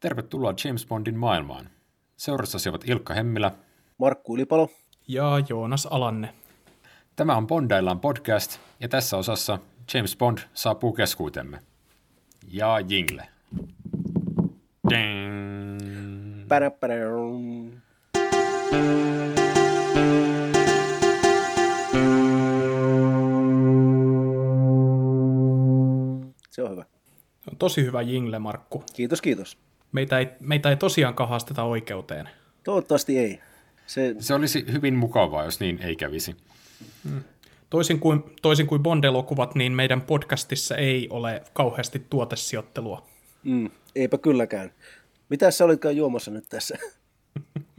Tervetuloa James Bondin maailmaan. Seurassasi ovat Ilkka Hemmilä, Markku Ylipalo ja Joonas Alanne. Tämä on Bondaillaan podcast ja tässä osassa James Bond saapuu keskuutemme. Ja jingle. Ding. Se on hyvä. On tosi hyvä jingle, Markku. Kiitos, kiitos. Meitä ei, meitä ei tosiaankaan haasteta oikeuteen. Toivottavasti ei. Se, Se olisi hyvin mukavaa, jos niin ei kävisi. Toisin kuin, toisin kuin Bond-elokuvat, niin meidän podcastissa ei ole kauheasti tuotesijoittelua. mm, eipä kylläkään. Mitä sä olitkaan juomassa nyt tässä?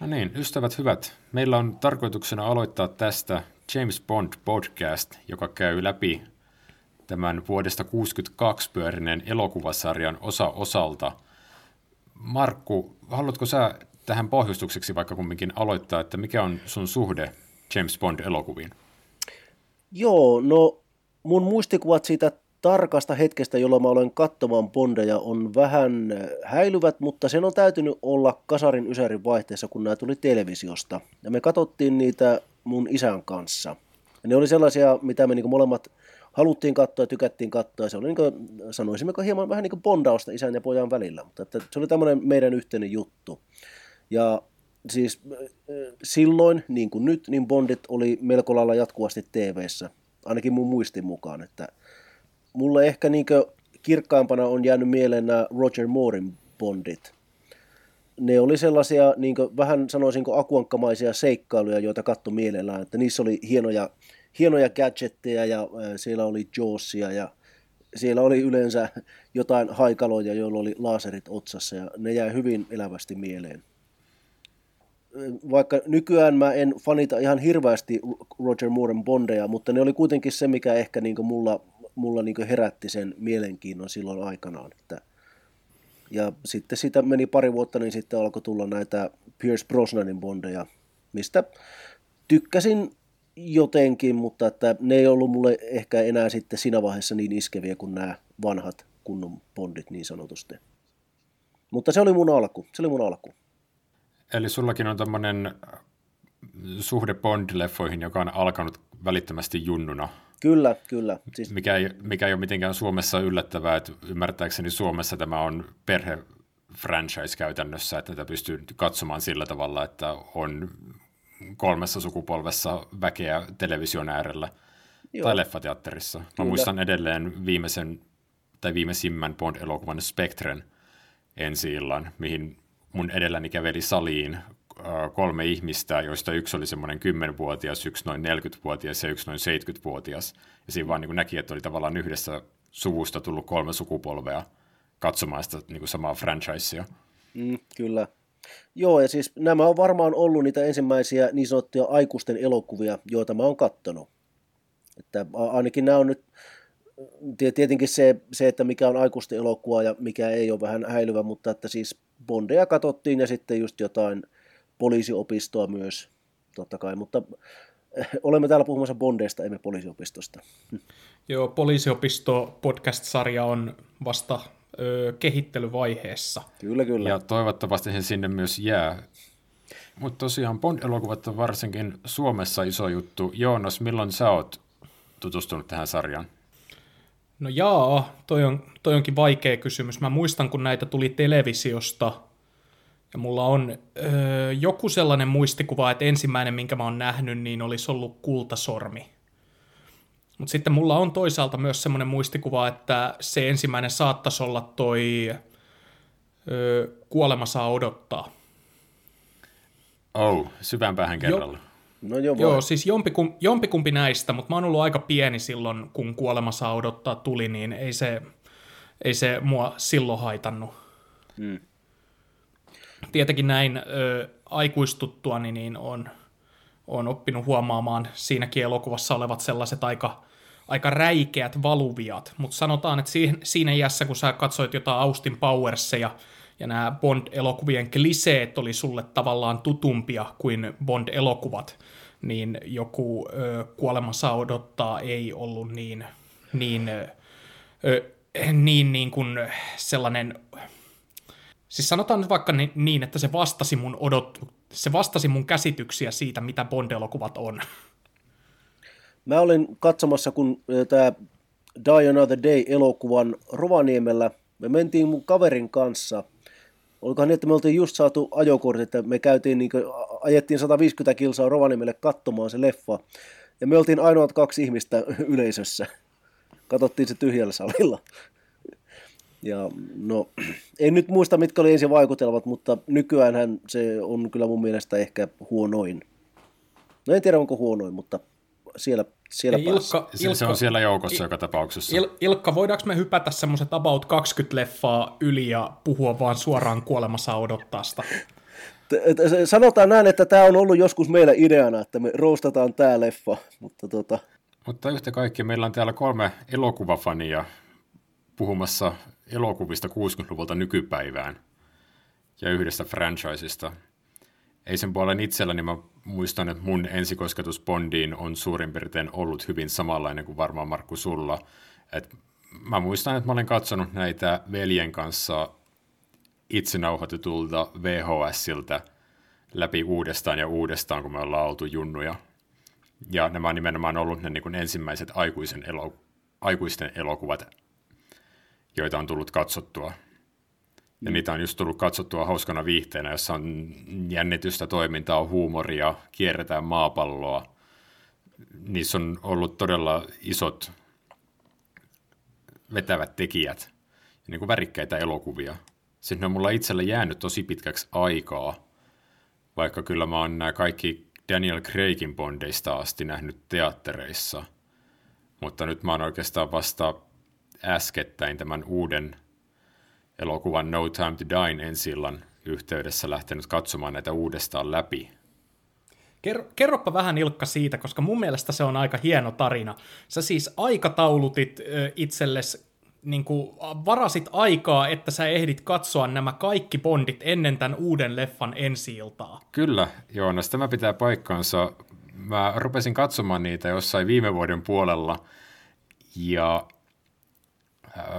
No niin, ystävät hyvät, meillä on tarkoituksena aloittaa tästä James Bond podcast, joka käy läpi tämän vuodesta 1962 pyörineen elokuvasarjan osa osalta. Markku, haluatko sä tähän pohjustukseksi vaikka kumminkin aloittaa, että mikä on sun suhde James Bond-elokuviin? Joo, no mun muistikuvat siitä tarkasta hetkestä, jolloin mä olen katsomaan Bondeja, on vähän häilyvät, mutta sen on täytynyt olla kasarin ysärin vaihteessa, kun nämä tuli televisiosta. Ja me katsottiin niitä mun isän kanssa. Ja ne oli sellaisia, mitä me niin molemmat haluttiin katsoa ja tykättiin katsoa. Se oli, niin kuin, sanoisimmeko, hieman vähän niin kuin bondausta isän ja pojan välillä. Mutta että se oli tämmöinen meidän yhteinen juttu. Ja siis silloin, niin kuin nyt, niin Bondit oli melko lailla jatkuvasti tv ainakin mun muistin mukaan. Että mulle ehkä niin kirkkaimpana on jäänyt mieleen nämä Roger Moorin Bondit. Ne oli sellaisia niin vähän sanoisinko akuankkamaisia seikkailuja, joita katto mielellään. Että niissä oli hienoja, hienoja gadgetteja ja siellä oli Jawsia ja siellä oli yleensä jotain haikaloja, joilla oli laserit otsassa ja ne jäi hyvin elävästi mieleen vaikka nykyään mä en fanita ihan hirveästi Roger Mooren bondeja, mutta ne oli kuitenkin se, mikä ehkä niin mulla, mulla niin herätti sen mielenkiinnon silloin aikanaan. Että, ja sitten sitä meni pari vuotta, niin sitten alkoi tulla näitä Pierce Brosnanin bondeja, mistä tykkäsin jotenkin, mutta että ne ei ollut mulle ehkä enää sitten siinä vaiheessa niin iskeviä kuin nämä vanhat kunnon bondit niin sanotusti. Mutta se oli mun alku, se oli mun alku. Eli sullakin on tämmöinen suhde Bond-leffoihin, joka on alkanut välittömästi junnuna. Kyllä, kyllä. Siis... Mikä, ei, mikä ei ole mitenkään Suomessa yllättävää, että ymmärtääkseni Suomessa tämä on perhe franchise käytännössä, että tätä pystyy katsomaan sillä tavalla, että on kolmessa sukupolvessa väkeä television äärellä Joo. tai leffateatterissa. Mä Kyllä. muistan edelleen viimeisen tai viimeisimmän Bond-elokuvan Spectren ensi illan, mihin mun edelläni käveli saliin kolme ihmistä, joista yksi oli semmoinen 10-vuotias, yksi noin 40-vuotias ja yksi noin 70-vuotias. Ja siinä vaan niin näki, että oli tavallaan yhdessä suvusta tullut kolme sukupolvea katsomaan sitä niin samaa franchisea. Mm, kyllä. Joo, ja siis nämä on varmaan ollut niitä ensimmäisiä niin sanottuja aikuisten elokuvia, joita mä oon kattonut. Että ainakin nämä on nyt, tietenkin se, se, että mikä on aikuisten elokuva ja mikä ei ole vähän häilyvä, mutta että siis Bondeja katsottiin ja sitten just jotain poliisiopistoa myös, totta kai, mutta eh, olemme täällä puhumassa Bondeista, emme poliisiopistosta. Joo, poliisiopisto podcast-sarja on vasta ö, kehittelyvaiheessa. Kyllä, kyllä. Ja toivottavasti se sinne myös jää. Mutta tosiaan Bond-elokuvat on varsinkin Suomessa iso juttu. Joonas, milloin sä oot tutustunut tähän sarjaan? No jaa, toi, on, toi onkin vaikea kysymys. Mä muistan, kun näitä tuli televisiosta, ja mulla on öö, joku sellainen muistikuva, että ensimmäinen, minkä mä oon nähnyt, niin olisi ollut kultasormi. Mutta sitten mulla on toisaalta myös semmoinen muistikuva, että se ensimmäinen saattaisi olla toi öö, Kuolema saa odottaa. Oh, syvään päähän kerralla. Jo, No joo, joo siis jompikum, jompikumpi näistä, mutta mä oon ollut aika pieni silloin, kun kuolema saa odottaa tuli, niin ei se, ei se mua silloin haitannut. Hmm. Tietenkin näin ö, aikuistuttua niin on, on oppinut huomaamaan siinäkin elokuvassa olevat sellaiset aika, aika räikeät valuviat, mutta sanotaan, että siinä, siinä iässä, kun sä katsoit jotain Austin Powersia, ja nämä Bond-elokuvien kliseet oli sulle tavallaan tutumpia kuin Bond-elokuvat, niin joku ö, kuolema saa odottaa ei ollut niin, niin ö, niin, niin kuin sellainen, siis sanotaan nyt vaikka niin, että se vastasi mun odot, se vastasi mun käsityksiä siitä, mitä Bond-elokuvat on. Mä olin katsomassa, kun tämä Die Another Day-elokuvan Rovaniemellä, me mentiin mun kaverin kanssa, olikohan niin, että me oltiin just saatu ajokortit, että me käytiin, niin kuin, ajettiin 150 kilsaa Rovaniemelle katsomaan se leffa, ja me oltiin ainoat kaksi ihmistä yleisössä. Katsottiin se tyhjällä salilla. Ja no, en nyt muista, mitkä oli ensin vaikutelmat, mutta nykyään se on kyllä mun mielestä ehkä huonoin. No en tiedä, onko huonoin, mutta siellä, siellä Ilkka, Ilkka, se on siellä joukossa Il, joka tapauksessa. Il, Ilkka, voidaanko me hypätä semmoiset about 20 leffaa yli ja puhua vaan suoraan kuolemassa odottaasta? Sanotaan näin, että tämä on ollut joskus meillä ideana, että me roustataan tämä leffa, mutta tota... Mutta yhtä kaikki meillä on täällä kolme elokuvafania puhumassa elokuvista 60-luvulta nykypäivään ja yhdestä franchisesta. Ei sen puolen itselläni mä muistan, että mun ensikosketus Bondiin on suurin piirtein ollut hyvin samanlainen kuin varmaan Markku sulla. Et mä muistan, että mä olen katsonut näitä veljen kanssa itse nauhoitetulta VHSiltä läpi uudestaan ja uudestaan, kun me ollaan oltu junnuja. Ja nämä on nimenomaan ollut ne niin kuin ensimmäiset aikuisen elo, aikuisten elokuvat, joita on tullut katsottua. Ja niitä on just tullut katsottua hauskana viihteenä, jossa on jännitystä, toimintaa, huumoria, kierretään maapalloa. Niissä on ollut todella isot vetävät tekijät ja niin kuin värikkäitä elokuvia. Sitten ne on mulla itsellä jäänyt tosi pitkäksi aikaa, vaikka kyllä mä oon nämä kaikki Daniel Craigin bondeista asti nähnyt teattereissa. Mutta nyt mä oon oikeastaan vasta äskettäin tämän uuden elokuvan No Time to Die ensillan yhteydessä lähtenyt katsomaan näitä uudestaan läpi. Kerro, kerropa vähän Ilkka siitä, koska mun mielestä se on aika hieno tarina. Sä siis aikataulutit itsellesi niin kuin, varasit aikaa, että sä ehdit katsoa nämä kaikki bondit ennen tämän uuden leffan ensi -iltaa. Kyllä, Joonas, tämä pitää paikkaansa. Mä rupesin katsomaan niitä jossain viime vuoden puolella, ja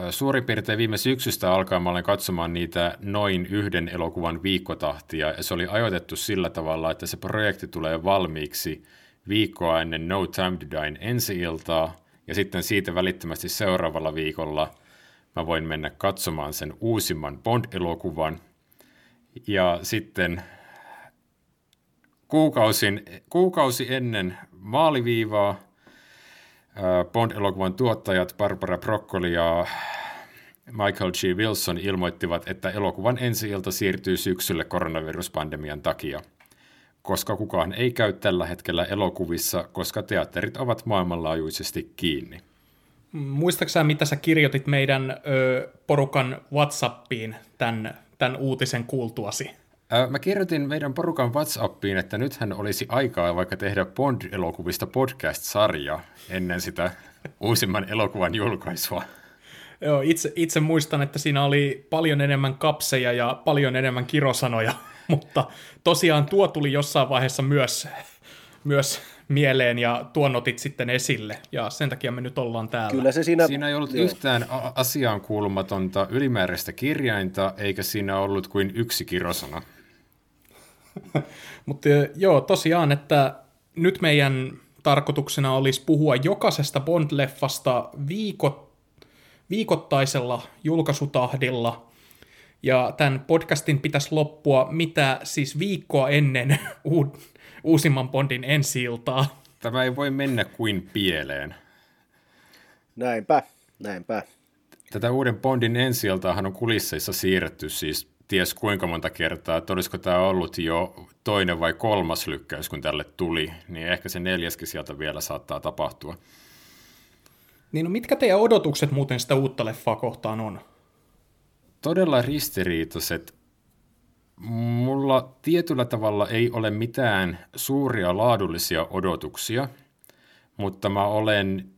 suurin piirtein viime syksystä alkaen mä olen katsomaan niitä noin yhden elokuvan viikkotahtia, ja se oli ajoitettu sillä tavalla, että se projekti tulee valmiiksi viikkoa ennen No Time to Die ensi iltaa, ja sitten siitä välittömästi seuraavalla viikolla mä voin mennä katsomaan sen uusimman Bond-elokuvan, ja sitten kuukausin, kuukausi ennen maaliviivaa Bond-elokuvan tuottajat Barbara Broccoli ja Michael G. Wilson ilmoittivat, että elokuvan ensi-ilta siirtyy syksylle koronaviruspandemian takia, koska kukaan ei käy tällä hetkellä elokuvissa, koska teatterit ovat maailmanlaajuisesti kiinni. Muistaaksä, mitä sä kirjoitit meidän ö, porukan WhatsAppiin tämän, tämän uutisen kuultuasi? Mä kirjoitin meidän porukan WhatsAppiin, että nythän olisi aikaa vaikka tehdä Bond-elokuvista podcast-sarja ennen sitä uusimman elokuvan julkaisua. Joo, itse, itse muistan, että siinä oli paljon enemmän kapseja ja paljon enemmän kirosanoja, mutta tosiaan tuo tuli jossain vaiheessa myös, myös mieleen ja tuon otit sitten esille, ja sen takia me nyt ollaan täällä. Kyllä se siinä... Siinä ei ollut joo. yhtään asiaan kuulumatonta ylimääräistä kirjainta, eikä siinä ollut kuin yksi kirosana. Mutta joo, tosiaan, että nyt meidän tarkoituksena olisi puhua jokaisesta Bond-leffasta viikot, viikoittaisella julkaisutahdilla, ja tämän podcastin pitäisi loppua mitä siis viikkoa ennen uusimman Bondin ensi -iltaa. Tämä ei voi mennä kuin pieleen. Näinpä, näinpä. Tätä uuden Bondin ensi on kulisseissa siirretty siis ties kuinka monta kertaa, että olisiko tämä ollut jo toinen vai kolmas lykkäys, kun tälle tuli, niin ehkä se neljäskin sieltä vielä saattaa tapahtua. Niin no mitkä teidän odotukset muuten sitä uutta leffaa kohtaan on? Todella ristiriitaiset. Mulla tietyllä tavalla ei ole mitään suuria laadullisia odotuksia, mutta mä olen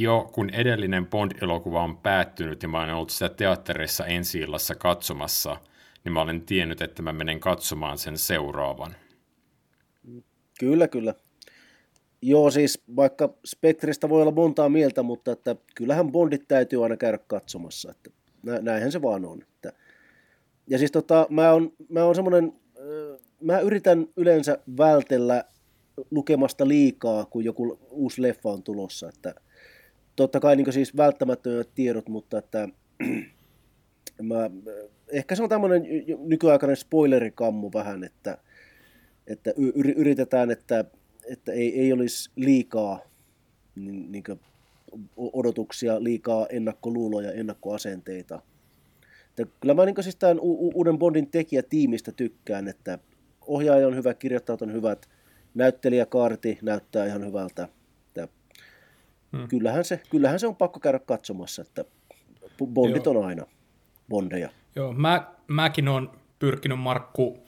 jo, kun edellinen Bond-elokuva on päättynyt ja mä olen ollut sitä teatterissa ensi katsomassa, niin mä olen tiennyt, että mä menen katsomaan sen seuraavan. Kyllä, kyllä. Joo, siis vaikka Spektristä voi olla montaa mieltä, mutta että kyllähän Bondit täytyy aina käydä katsomassa, että näinhän se vaan on. Että. Ja siis tota, mä oon, mä oon semmonen, mä yritän yleensä vältellä lukemasta liikaa, kun joku uusi leffa on tulossa, että totta kai niin siis välttämättömät tiedot, mutta että mä, ehkä se on tämmöinen nykyaikainen spoilerikammu vähän, että, että yritetään, että, että ei, ei olisi liikaa niin, niin odotuksia, liikaa ennakkoluuloja, ennakkoasenteita. Että kyllä mä niin siis tämän u- uuden Bondin tekijätiimistä tykkään, että ohjaaja on hyvä, kirjoittajat on hyvät, näyttelijäkaarti näyttää ihan hyvältä. Hmm. kyllähän, se, kyllähän se on pakko käydä katsomassa, että Bondit Joo. on aina bondeja. Joo, mä, mäkin olen pyrkinyt Markku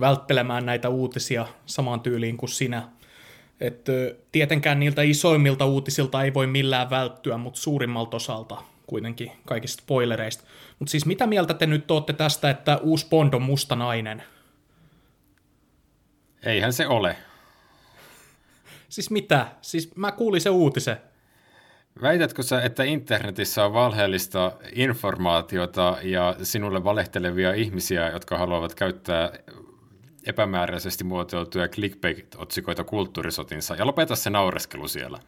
välttelemään näitä uutisia samaan tyyliin kuin sinä. Et, tietenkään niiltä isoimmilta uutisilta ei voi millään välttyä, mutta suurimmalta osalta kuitenkin kaikista spoilereista. Mutta siis mitä mieltä te nyt olette tästä, että uusi Bond on musta nainen? Eihän se ole. Siis mitä? Siis mä kuulin se uutisen. Väitätkö sä, että internetissä on valheellista informaatiota ja sinulle valehtelevia ihmisiä, jotka haluavat käyttää epämääräisesti muotoiltuja clickbait-otsikoita kulttuurisotinsa, ja lopeta se naureskelu siellä.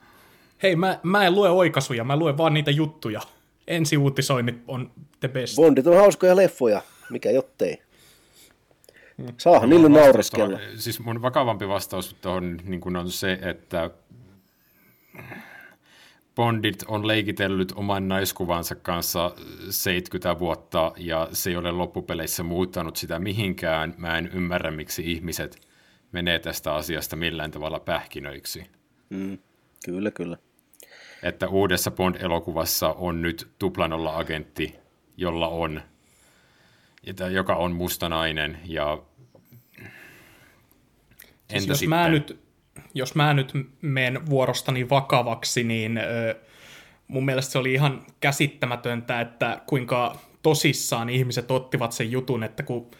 Hei, mä, mä en lue oikaisuja, mä luen vaan niitä juttuja. Ensi uutisoinnit on the best. Bondit on hauskoja leffoja, mikä jottei. Saahan niille naureskella. Siis mun vakavampi vastaus tuohon niin on se, että Bondit on leikitellyt oman naiskuvansa kanssa 70 vuotta ja se ei ole loppupeleissä muuttanut sitä mihinkään. Mä en ymmärrä, miksi ihmiset menee tästä asiasta millään tavalla pähkinöiksi. Mm, kyllä, kyllä. Että uudessa Bond-elokuvassa on nyt tuplanolla agentti, jolla on, joka on mustanainen ja Entä siis jos sitten? mä nyt jos mä nyt menen vuorostani vakavaksi, niin mun mielestä se oli ihan käsittämätöntä, että kuinka tosissaan ihmiset ottivat sen jutun, että kun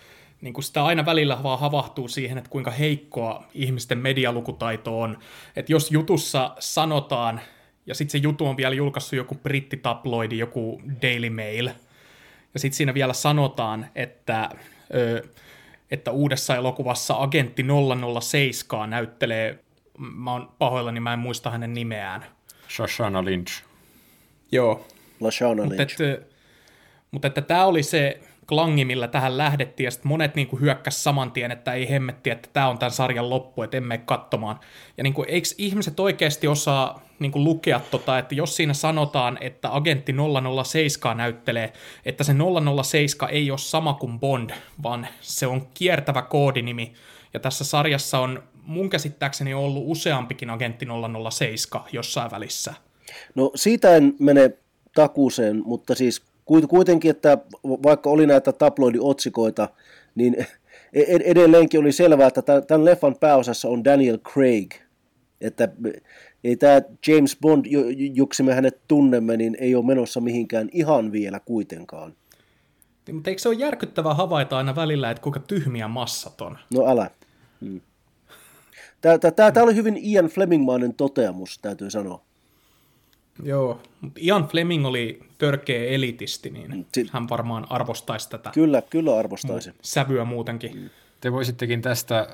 niin kuin sitä aina välillä vaan havahtuu siihen, että kuinka heikkoa ihmisten medialukutaito on. Että jos jutussa sanotaan, ja sitten se jutu on vielä julkaissut joku brittitabloidi, joku Daily Mail, ja sitten siinä vielä sanotaan, että, ö, että uudessa elokuvassa agentti 007 näyttelee mä oon pahoillani, mä en muista hänen nimeään. Shoshana Lynch. Joo. Lashana Lynch. Mutta että, mutta että tämä oli se klangi, millä tähän lähdettiin, ja sitten monet niin kuin hyökkäs saman tien, että ei hemmetti, että tämä on tämän sarjan loppu, että emme katsomaan. Ja niin kuin, eikö ihmiset oikeasti osaa niin kuin lukea tota, että jos siinä sanotaan, että agentti 007 näyttelee, että se 007 ei ole sama kuin Bond, vaan se on kiertävä koodinimi, ja tässä sarjassa on mun käsittääkseni ollut useampikin agentti 007 jossain välissä. No siitä en mene takuuseen, mutta siis kuitenkin, että vaikka oli näitä tabloidiotsikoita, niin e-, edelleenkin oli selvää, että tämän leffan pääosassa on Daniel Craig. Että ei tämä James Bond, juksi me hänet tunnemme, niin ei ole menossa mihinkään ihan vielä kuitenkaan. Mutta eikö se ole järkyttävää havaita aina välillä, että kuinka tyhmiä massat on? No älä. Hmm. Tämä oli hyvin Ian Flemingmainen toteamus, täytyy sanoa. Joo, mutta Ian Fleming oli törkeä elitisti, niin mm, si- hän varmaan arvostaisi tätä. Kyllä, kyllä arvostaisi. Sävyä muutenkin. Mm. Te voisittekin tästä äh,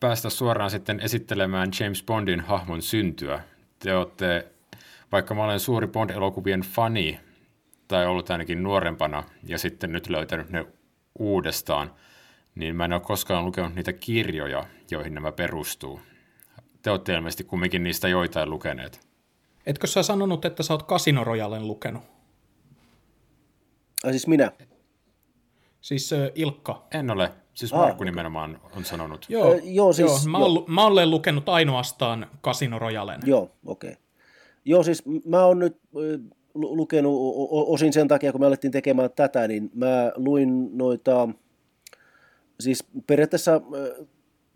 päästä suoraan sitten esittelemään James Bondin hahmon syntyä. Te olette, vaikka mä olen suuri Bond-elokuvien fani, tai ollut ainakin nuorempana, ja sitten nyt löytänyt ne uudestaan – niin mä en ole koskaan lukenut niitä kirjoja, joihin nämä perustuu. Te olette ilmeisesti kumminkin niistä joitain lukeneet. Etkö sä sanonut, että sä oot Casino Royalen lukenut? Ai siis minä? Siis äh, Ilkka. En ole. Siis Markku ah, nimenomaan on sanonut. Joo, äh, joo, siis, joo, mä, joo. Olen, mä olen lukenut ainoastaan Casino Royalen. Joo, okei. Okay. Joo, siis mä oon nyt lukenut osin sen takia, kun me alettiin tekemään tätä, niin mä luin noita siis periaatteessa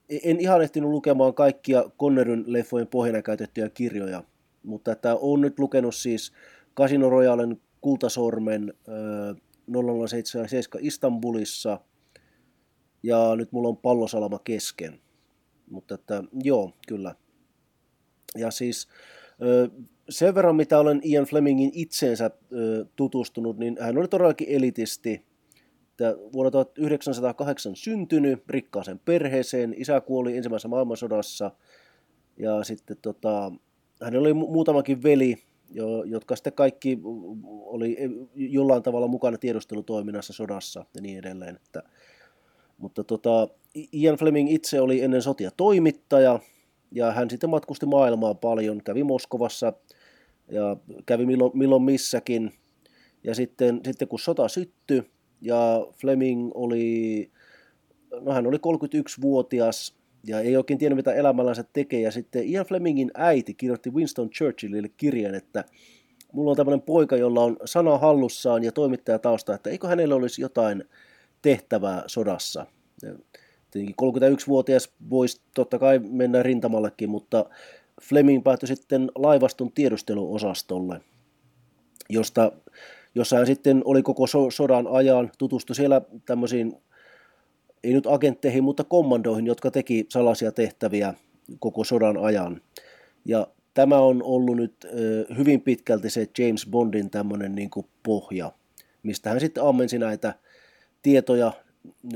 en ihan ehtinyt lukemaan kaikkia Conneryn leffojen pohjana käytettyjä kirjoja, mutta että olen nyt lukenut siis Casino Royalen Kultasormen 007 Istanbulissa ja nyt mulla on pallosalama kesken. Mutta että joo, kyllä. Ja siis sen verran, mitä olen Ian Flemingin itseensä tutustunut, niin hän oli todellakin elitisti. Vuonna 1908 syntynyt rikkaaseen perheeseen, isä kuoli ensimmäisessä maailmansodassa ja sitten tota, hän oli muutamakin veli, jotka sitten kaikki oli jollain tavalla mukana tiedustelutoiminnassa sodassa ja niin edelleen. Että, mutta tota, Ian Fleming itse oli ennen sotia toimittaja, ja hän sitten matkusti maailmaa paljon, kävi Moskovassa ja kävi milloin, milloin missäkin. Ja sitten, sitten kun sota syttyi ja Fleming oli, no hän oli 31-vuotias ja ei oikein tiennyt mitä elämällänsä tekee. Ja sitten Ian Flemingin äiti kirjoitti Winston Churchillille kirjeen, että mulla on tämmöinen poika, jolla on sana hallussaan ja toimittaja tausta, että eikö hänellä olisi jotain tehtävää sodassa. Tietenkin 31-vuotias voisi totta kai mennä rintamallekin, mutta Fleming päätyi sitten laivaston tiedusteluosastolle, josta, jossa hän sitten oli koko so- sodan ajan, tutustui siellä tämmöisiin, ei nyt agentteihin, mutta kommandoihin, jotka teki salaisia tehtäviä koko sodan ajan. Ja tämä on ollut nyt hyvin pitkälti se James Bondin tämmöinen niin kuin pohja, mistä hän sitten ammensi näitä tietoja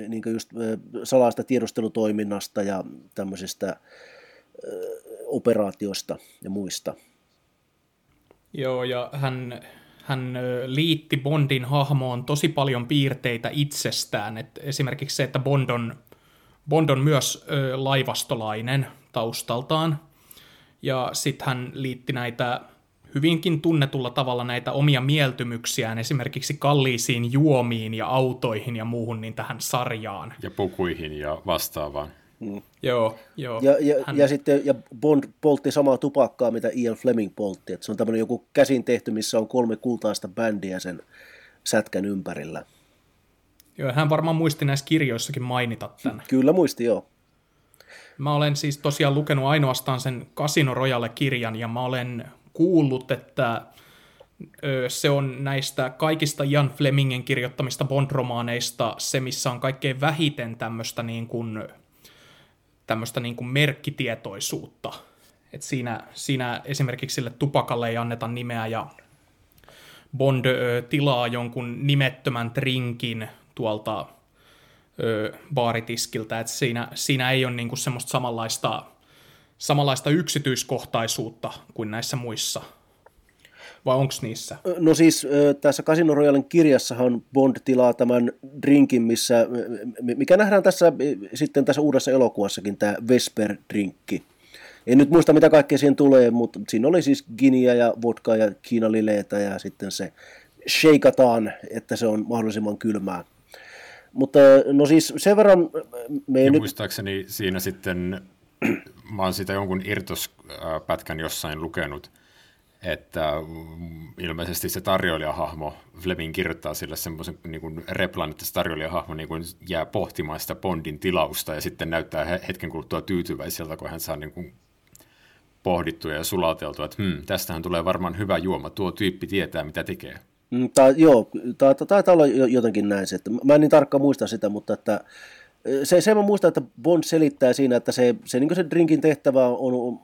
niin just salaista tiedustelutoiminnasta ja tämmöisistä operaatioista ja muista. Joo, ja hän, hän liitti Bondin hahmoon tosi paljon piirteitä itsestään. Et esimerkiksi se, että Bond on, Bond on myös ö, laivastolainen taustaltaan. Ja sitten hän liitti näitä hyvinkin tunnetulla tavalla näitä omia mieltymyksiään esimerkiksi kalliisiin juomiin ja autoihin ja muuhun niin tähän sarjaan. Ja pukuihin ja vastaavaan. Mm. Joo, joo. Ja, ja, hän... ja, sitten ja Bond poltti samaa tupakkaa, mitä Ian Fleming poltti. Et se on tämmöinen joku käsin tehty, missä on kolme kultaista bändiä sen sätkän ympärillä. Joo, hän varmaan muisti näissä kirjoissakin mainita tämän. Kyllä muisti, joo. Mä olen siis tosiaan lukenut ainoastaan sen Casino Royale-kirjan, ja mä olen kuullut, että se on näistä kaikista Jan Flemingen kirjoittamista Bond-romaaneista se, missä on kaikkein vähiten tämmöistä niin kuin, tämmöistä niin kuin merkkitietoisuutta. Et siinä, siinä esimerkiksi sille tupakalle ei anneta nimeä ja Bond ö, tilaa jonkun nimettömän trinkin tuolta ö, baaritiskiltä, että siinä, siinä ei ole niinku semmoista samanlaista samanlaista yksityiskohtaisuutta kuin näissä muissa? Vai onko niissä? No siis tässä Casino Royalen kirjassahan Bond tilaa tämän drinkin, missä, mikä nähdään tässä sitten tässä uudessa elokuvassakin, tämä Vesper-drinkki. En nyt muista, mitä kaikkea siihen tulee, mutta siinä oli siis ginia ja vodkaa ja kiinalileitä ja sitten se sheikataan, että se on mahdollisimman kylmää. Mutta no siis sen verran... Me ja nyt... muistaakseni siinä sitten mä oon siitä jonkun irtospätkän jossain lukenut, että mm, ilmeisesti se tarjoilijahahmo, Fleming kirjoittaa sille semmoisen niin replan, että se tarjoilijahahmo niin kuin jää pohtimaan sitä Bondin tilausta ja sitten näyttää hetken kuluttua tyytyväiseltä, kun hän saa niin kuin pohdittua ja sulateltua, että hmm, tästähän tulee varmaan hyvä juoma, tuo tyyppi tietää, mitä tekee. Mm, tai, joo, taitaa olla jotenkin näin se, että mä en niin tarkkaan muista sitä, mutta että se, se mä muistan, että Bond selittää siinä, että se, se, niin se drinkin tehtävä on,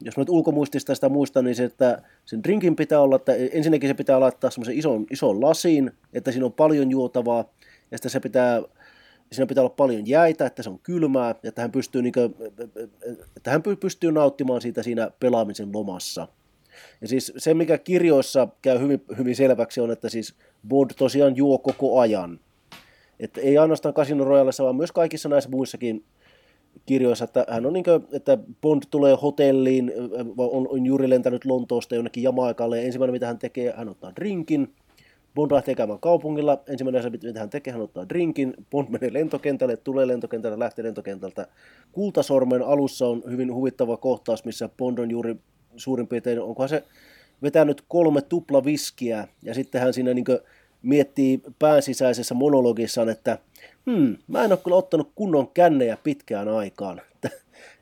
jos mä nyt ulkomuistista sitä muistan, niin se, että sen drinkin pitää olla, että ensinnäkin se pitää laittaa semmoisen ison, ison lasiin, että siinä on paljon juotavaa, ja sitten se pitää, siinä pitää olla paljon jäitä, että se on kylmää, ja että hän pystyy, niin kuin, että hän pystyy nauttimaan siitä siinä pelaamisen lomassa. Ja siis se, mikä kirjoissa käy hyvin, hyvin selväksi, on, että siis Bond tosiaan juo koko ajan. Että ei ainoastaan Casino Royalessa, vaan myös kaikissa näissä muissakin kirjoissa, että hän on niin kuin, että Bond tulee hotelliin, on, on juuri lentänyt Lontoosta jonnekin Jamaikalle, ja ensimmäinen mitä hän tekee, hän ottaa drinkin, Bond lähtee käymään kaupungilla, ensimmäinen asia mitä hän tekee, hän ottaa drinkin, Bond menee lentokentälle, tulee lentokentälle, lähtee lentokentältä. Kultasormen alussa on hyvin huvittava kohtaus, missä Bond on juuri suurin piirtein, onkohan se vetänyt kolme tuplaviskiä, ja sitten hän siinä niin miettii pääsisäisessä monologissaan, että hmm, mä en ole kyllä ottanut kunnon kännejä pitkään aikaan.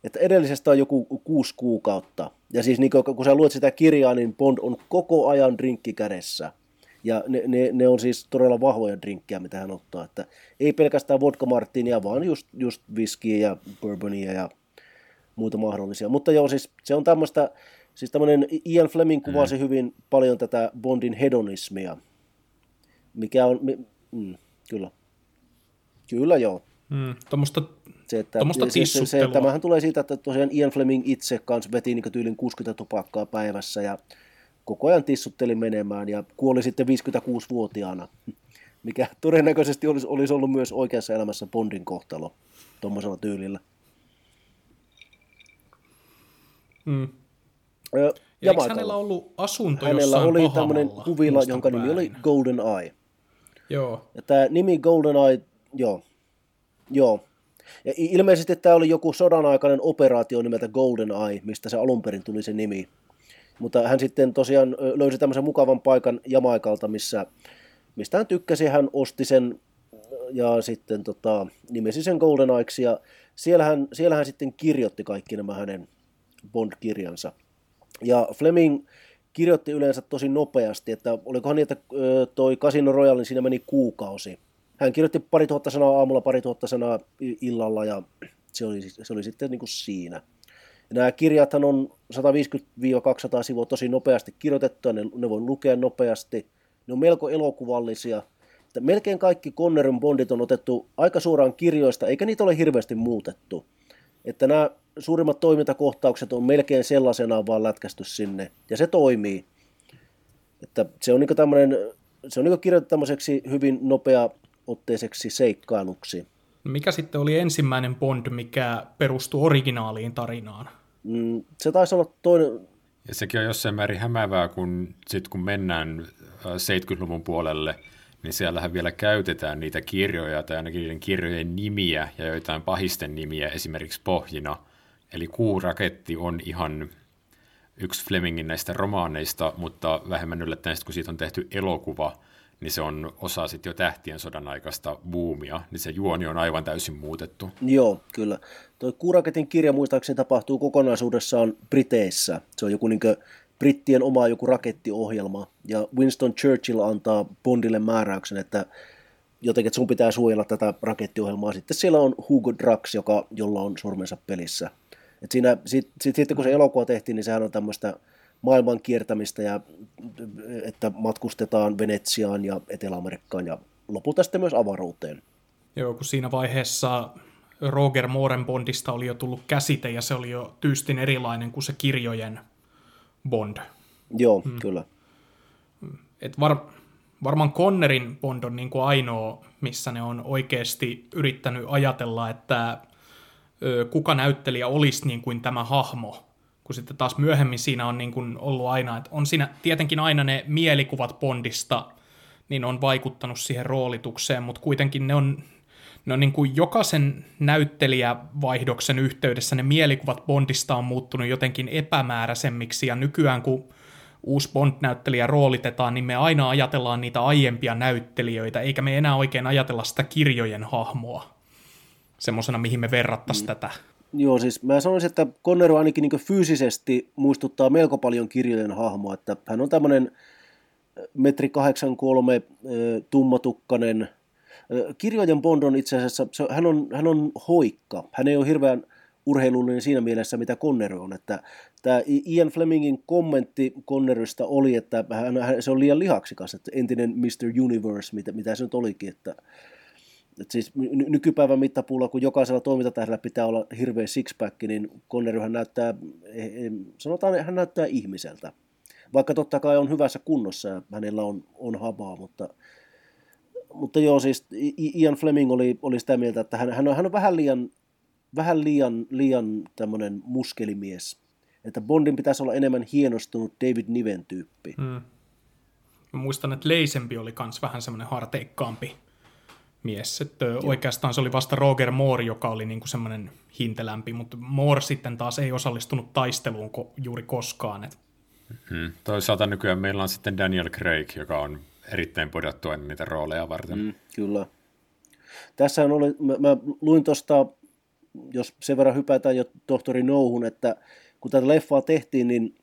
että edellisestä on joku kuusi kuukautta. Ja siis niin kun sä luet sitä kirjaa, niin Bond on koko ajan drinkki kädessä. Ja ne, ne, ne on siis todella vahvoja drinkkejä, mitä hän ottaa. Että ei pelkästään vodka martinia, vaan just, just viskiä ja bourbonia ja muita mahdollisia. Mutta joo, siis se on tämmöistä, siis tämmöinen Ian Fleming kuvasi mm. hyvin paljon tätä Bondin hedonismia, mikä on, mm, kyllä. Kyllä joo. Mm, tuommoista se, että, se, se, se, tämähän tulee siitä, että tosiaan Ian Fleming itse kanssa veti niin tyylin 60 tupakkaa päivässä ja koko ajan tissutteli menemään ja kuoli sitten 56-vuotiaana, mikä todennäköisesti olisi, olisi ollut myös oikeassa elämässä Bondin kohtalo tuommoisella tyylillä. Mm. Ö, ja eikö hänellä ollut asunto Hänellä oli tämmöinen kuvila, jonka nimi oli Golden Eye. Joo. Ja tämä nimi Golden Eye, joo, joo. Ja ilmeisesti tämä oli joku sodan aikainen operaatio nimeltä Golden Eye, mistä se alun perin tuli se nimi. Mutta hän sitten tosiaan löysi tämmöisen mukavan paikan Jamaikalta, missä, mistä hän tykkäsi, hän osti sen ja sitten tota, nimesi sen Golden Aiksi ja siellä hän, siellä hän sitten kirjoitti kaikki nämä hänen Bond-kirjansa. Ja Fleming kirjoitti yleensä tosi nopeasti, että olikohan niin, että toi Casino Royale, niin siinä meni kuukausi. Hän kirjoitti pari tuhatta sanaa aamulla, pari tuhatta sanaa illalla ja se oli, se oli sitten niin kuin siinä. Ja nämä kirjathan on 150-200 sivua tosi nopeasti kirjoitettuja, ne, ne voi lukea nopeasti, ne on melko elokuvallisia. Että melkein kaikki Connerin bondit on otettu aika suoraan kirjoista, eikä niitä ole hirveästi muutettu. Että nämä suurimmat toimintakohtaukset on melkein sellaisenaan vaan lätkästy sinne, ja se toimii. Että se on niin tämmöinen, se on niin kirjoitettu tämmöiseksi hyvin nopea otteiseksi seikkailuksi. Mikä sitten oli ensimmäinen Bond, mikä perustui originaaliin tarinaan? Mm, se taisi olla toinen... Ja sekin on jossain määrin hämäävää, kun, sit kun mennään 70-luvun puolelle, niin siellähän vielä käytetään niitä kirjoja tai ainakin niiden kirjojen nimiä ja joitain pahisten nimiä esimerkiksi pohjina. Eli Kuuraketti on ihan yksi Flemingin näistä romaaneista, mutta vähemmän yllättäen, kun siitä on tehty elokuva, niin se on osa sitten jo tähtien sodan aikaista buumia, niin se juoni on aivan täysin muutettu. Joo, kyllä. Tuo Kuraketin kirja muistaakseni tapahtuu kokonaisuudessaan Briteissä. Se on joku niin brittien oma joku rakettiohjelma, ja Winston Churchill antaa Bondille määräyksen, että jotenkin että sun pitää suojella tätä rakettiohjelmaa. Sitten siellä on Hugo Drax, joka, jolla on sormensa pelissä. Et siinä, sit, sit, sitten kun se elokuva tehtiin, niin sehän on tämmöistä maailman kiertämistä ja että matkustetaan Venetsiaan ja Etelä-Amerikkaan ja lopulta sitten myös avaruuteen. Joo, kun siinä vaiheessa Roger Mooren Bondista oli jo tullut käsite ja se oli jo tyystin erilainen kuin se kirjojen Bond. Joo, hmm. kyllä. Et var, varmaan Connerin Bond on niin kuin ainoa, missä ne on oikeasti yrittänyt ajatella, että ö, kuka näyttelijä olisi niin kuin tämä hahmo, kun sitten taas myöhemmin siinä on niin kuin ollut aina, että on siinä tietenkin aina ne mielikuvat Bondista, niin on vaikuttanut siihen roolitukseen, mutta kuitenkin ne on, ne on niin kuin jokaisen näyttelijävaihdoksen yhteydessä ne mielikuvat Bondista on muuttunut jotenkin epämääräisemmiksi, ja nykyään kun uusi Bond-näyttelijä roolitetaan, niin me aina ajatellaan niitä aiempia näyttelijöitä, eikä me enää oikein ajatella sitä kirjojen hahmoa semmoisena, mihin me verrattaisiin mm. tätä. Joo, siis mä sanoisin, että Conner ainakin niin fyysisesti muistuttaa melko paljon kirjojen hahmoa, että hän on tämmöinen metri 83 tummatukkanen. Kirjojen Bond on itse asiassa, se, hän, on, hän on hoikka. Hän ei ole hirveän urheilullinen siinä mielessä, mitä Conner on. Että tämä Ian Flemingin kommentti Connerista oli, että hän, se on liian lihaksikas, että entinen Mr. Universe, mitä, mitä se nyt olikin, että et siis nykypäivän mittapuulla, kun jokaisella toimintatähdellä pitää olla hirveä sixpack, niin Conneryhän näyttää, sanotaan, hän näyttää ihmiseltä. Vaikka totta kai on hyvässä kunnossa ja hänellä on, on habaa, mutta, mutta joo, siis Ian Fleming oli, oli sitä mieltä, että hän, hän, on, hän on vähän liian, vähän liian, liian tämmöinen muskelimies. Että Bondin pitäisi olla enemmän hienostunut David Niven tyyppi. Hmm. Mä muistan, että Leisempi oli myös vähän semmoinen harteikkaampi mies. Että oikeastaan se oli vasta Roger Moore, joka oli niinku semmoinen hintelämpi, mutta Moore sitten taas ei osallistunut taisteluun ko- juuri koskaan. Et. Hmm. Toisaalta nykyään meillä on sitten Daniel Craig, joka on erittäin podottu niitä rooleja varten. Hmm, kyllä. Tässä oli, mä, mä luin tuosta, jos sen verran hypätään jo tohtori Nouhun, että kun tätä leffaa tehtiin, niin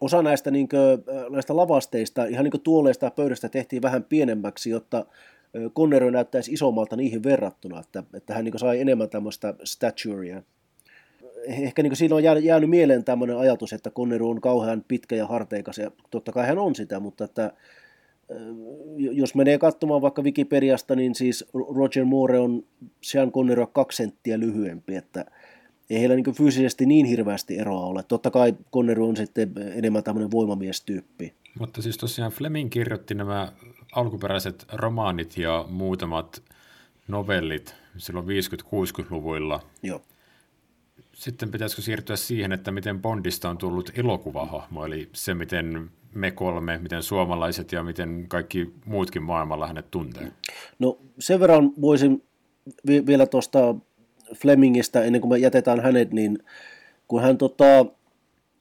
osa näistä, niin kuin, näistä lavasteista, ihan niin kuin tuoleista ja pöydästä tehtiin vähän pienemmäksi, jotta Connery näyttäisi isommalta niihin verrattuna, että, että hän niin sai enemmän tämmöistä staturia. ehkä niin siinä on jäänyt, mieleen tämmöinen ajatus, että Connery on kauhean pitkä ja harteikas, ja totta kai hän on sitä, mutta että jos menee katsomaan vaikka Wikipediasta, niin siis Roger Moore on Sean Connery kaksi senttiä lyhyempi, että ei heillä niin fyysisesti niin hirveästi eroa ole. Totta kai Connery on sitten enemmän tämmöinen voimamiestyyppi. Mutta siis tosiaan Fleming kirjoitti nämä alkuperäiset romaanit ja muutamat novellit silloin 50-60-luvuilla. Joo. Sitten pitäisikö siirtyä siihen, että miten Bondista on tullut elokuvahahmo, eli se, miten me kolme, miten suomalaiset ja miten kaikki muutkin maailmalla hänet tuntee? No sen verran voisin vi- vielä tuosta Flemingistä, ennen kuin me jätetään hänet, niin kun hän, tota,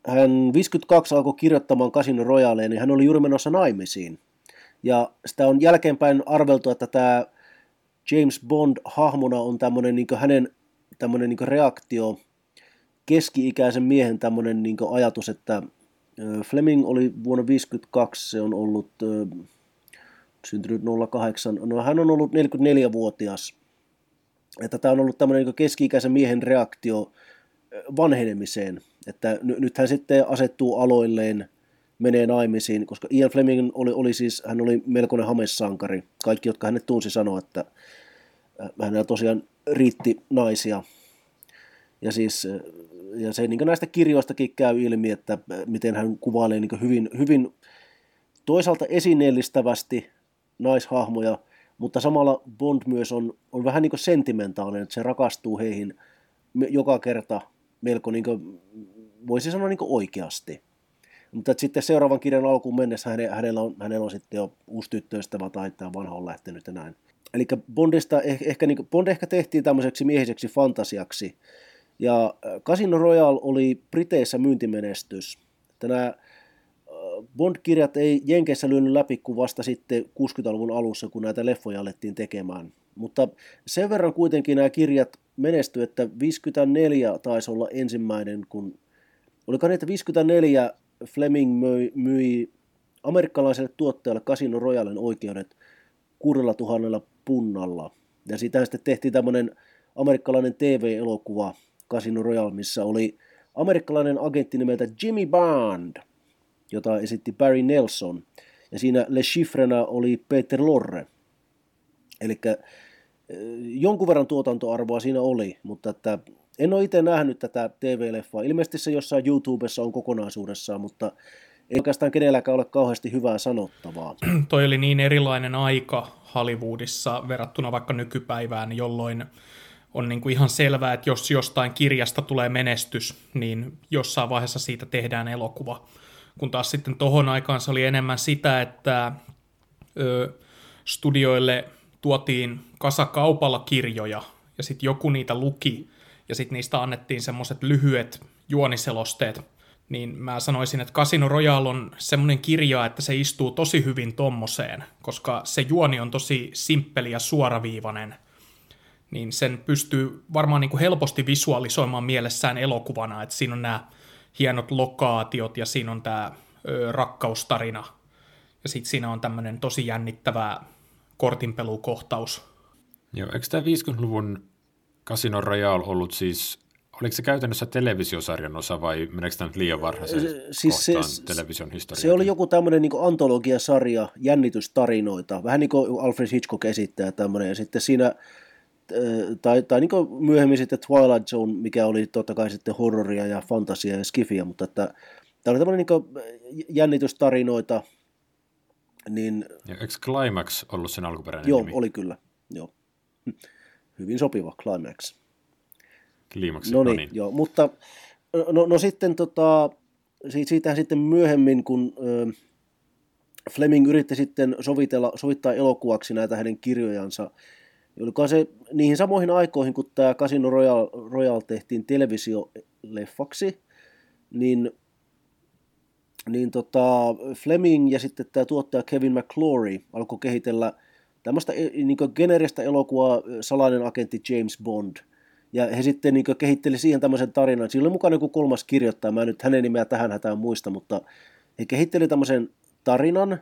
hän 52 alkoi kirjoittamaan Casino Royale, niin hän oli juuri menossa naimisiin. Ja sitä on jälkeenpäin arveltu, että tämä James Bond hahmona on tämmöinen niin hänen tämmöinen niin reaktio keski-ikäisen miehen tämmöinen niin ajatus, että Fleming oli vuonna 1952, se on ollut syntynyt 08, no hän on ollut 44-vuotias. Että tämä on ollut tämmöinen niin keski-ikäisen miehen reaktio vanhenemiseen, että nyt hän sitten asettuu aloilleen, menee naimisiin, koska Ian Fleming oli, oli siis, hän oli melkoinen hamessankari. Kaikki, jotka hänet tunsi, sanoa, että hänellä tosiaan riitti naisia. Ja siis ja se niin näistä kirjoistakin käy ilmi, että miten hän kuvailee niin hyvin, hyvin toisaalta esineellistävästi naishahmoja, mutta samalla Bond myös on, on vähän niin sentimentaalinen, että se rakastuu heihin joka kerta melko, niin voisi sanoa niin oikeasti. Mutta sitten seuraavan kirjan alkuun mennessä hänellä on, hänellä on sitten jo uusi tyttöystävä tai tämä vanha on lähtenyt ja näin. Eli Bondista ehkä, niin kuin, Bond ehkä tehtiin tämmöiseksi miehiseksi fantasiaksi, ja äh, Casino Royale oli Briteissä myyntimenestys. Tänä äh, Bond-kirjat ei Jenkeissä lyönyt läpi kuin vasta sitten 60-luvun alussa, kun näitä leffoja alettiin tekemään. Mutta sen verran kuitenkin nämä kirjat menestyivät, että 54 taisi olla ensimmäinen, kun oliko että 54 Fleming myi, myi amerikkalaiselle tuottajalle Casino Royalen oikeudet 6000 punnalla. Ja siitä sitten tehtiin tämmöinen amerikkalainen TV-elokuva, Casino Royale, missä oli amerikkalainen agentti nimeltä Jimmy Bond, jota esitti Barry Nelson. Ja siinä Le Chiffrena oli Peter Lorre. Eli eh, jonkun verran tuotantoarvoa siinä oli, mutta että en ole itse nähnyt tätä TV-leffaa. Ilmeisesti se jossain YouTubessa on kokonaisuudessaan, mutta ei oikeastaan kenelläkään ole kauheasti hyvää sanottavaa. Toi oli niin erilainen aika Hollywoodissa verrattuna vaikka nykypäivään, jolloin on niin kuin ihan selvää, että jos jostain kirjasta tulee menestys, niin jossain vaiheessa siitä tehdään elokuva. Kun taas sitten tohon aikaan se oli enemmän sitä, että ö, studioille tuotiin kasakaupalla kirjoja, ja sitten joku niitä luki, ja sitten niistä annettiin semmoiset lyhyet juoniselosteet, niin mä sanoisin, että Casino Royale on semmoinen kirja, että se istuu tosi hyvin tommoseen, koska se juoni on tosi simppeli ja suoraviivainen – niin sen pystyy varmaan niin kuin helposti visualisoimaan mielessään elokuvana, että siinä on nämä hienot lokaatiot ja siinä on tämä ö, rakkaustarina. Ja sitten siinä on tämmöinen tosi jännittävä kortinpelukohtaus. Joo, eikö tämä 50-luvun Casino Royale ollut siis, oliko se käytännössä televisiosarjan osa vai meneekö tämä nyt liian varhaisen siis se, television historiaa? Se oli joku tämmöinen niin antologiasarja, jännitystarinoita, vähän niin kuin Alfred Hitchcock esittää tämmöinen, ja sitten siinä tai, tai niin myöhemmin sitten Twilight Zone, mikä oli totta kai sitten horroria ja fantasia ja skifiä, mutta että tämä oli tämmöinen niin jännitystarinoita. Niin, ja eikö Climax ollut sen alkuperäinen joo, nimi? oli kyllä. Joo. Hyvin sopiva Climax. Climax, no, no niin, joo, mutta no, no sitten tota, siitä sitten myöhemmin, kun ö, Fleming yritti sitten sovitella, sovittaa elokuvaksi näitä hänen kirjojansa, Olikohan se niihin samoihin aikoihin, kun tämä Casino Royale, Royale tehtiin televisioleffaksi, niin, niin tota Fleming ja sitten tämä tuottaja Kevin McClory alkoi kehitellä tämmöistä e, niin generistä elokuvaa Salainen agentti James Bond. Ja he sitten niin kehitteli siihen tämmöisen tarinan. Siinä oli mukana joku kolmas kirjoittaja, mä en nyt hänen nimeä tähän hätään muista, mutta he kehitteli tämmöisen tarinan,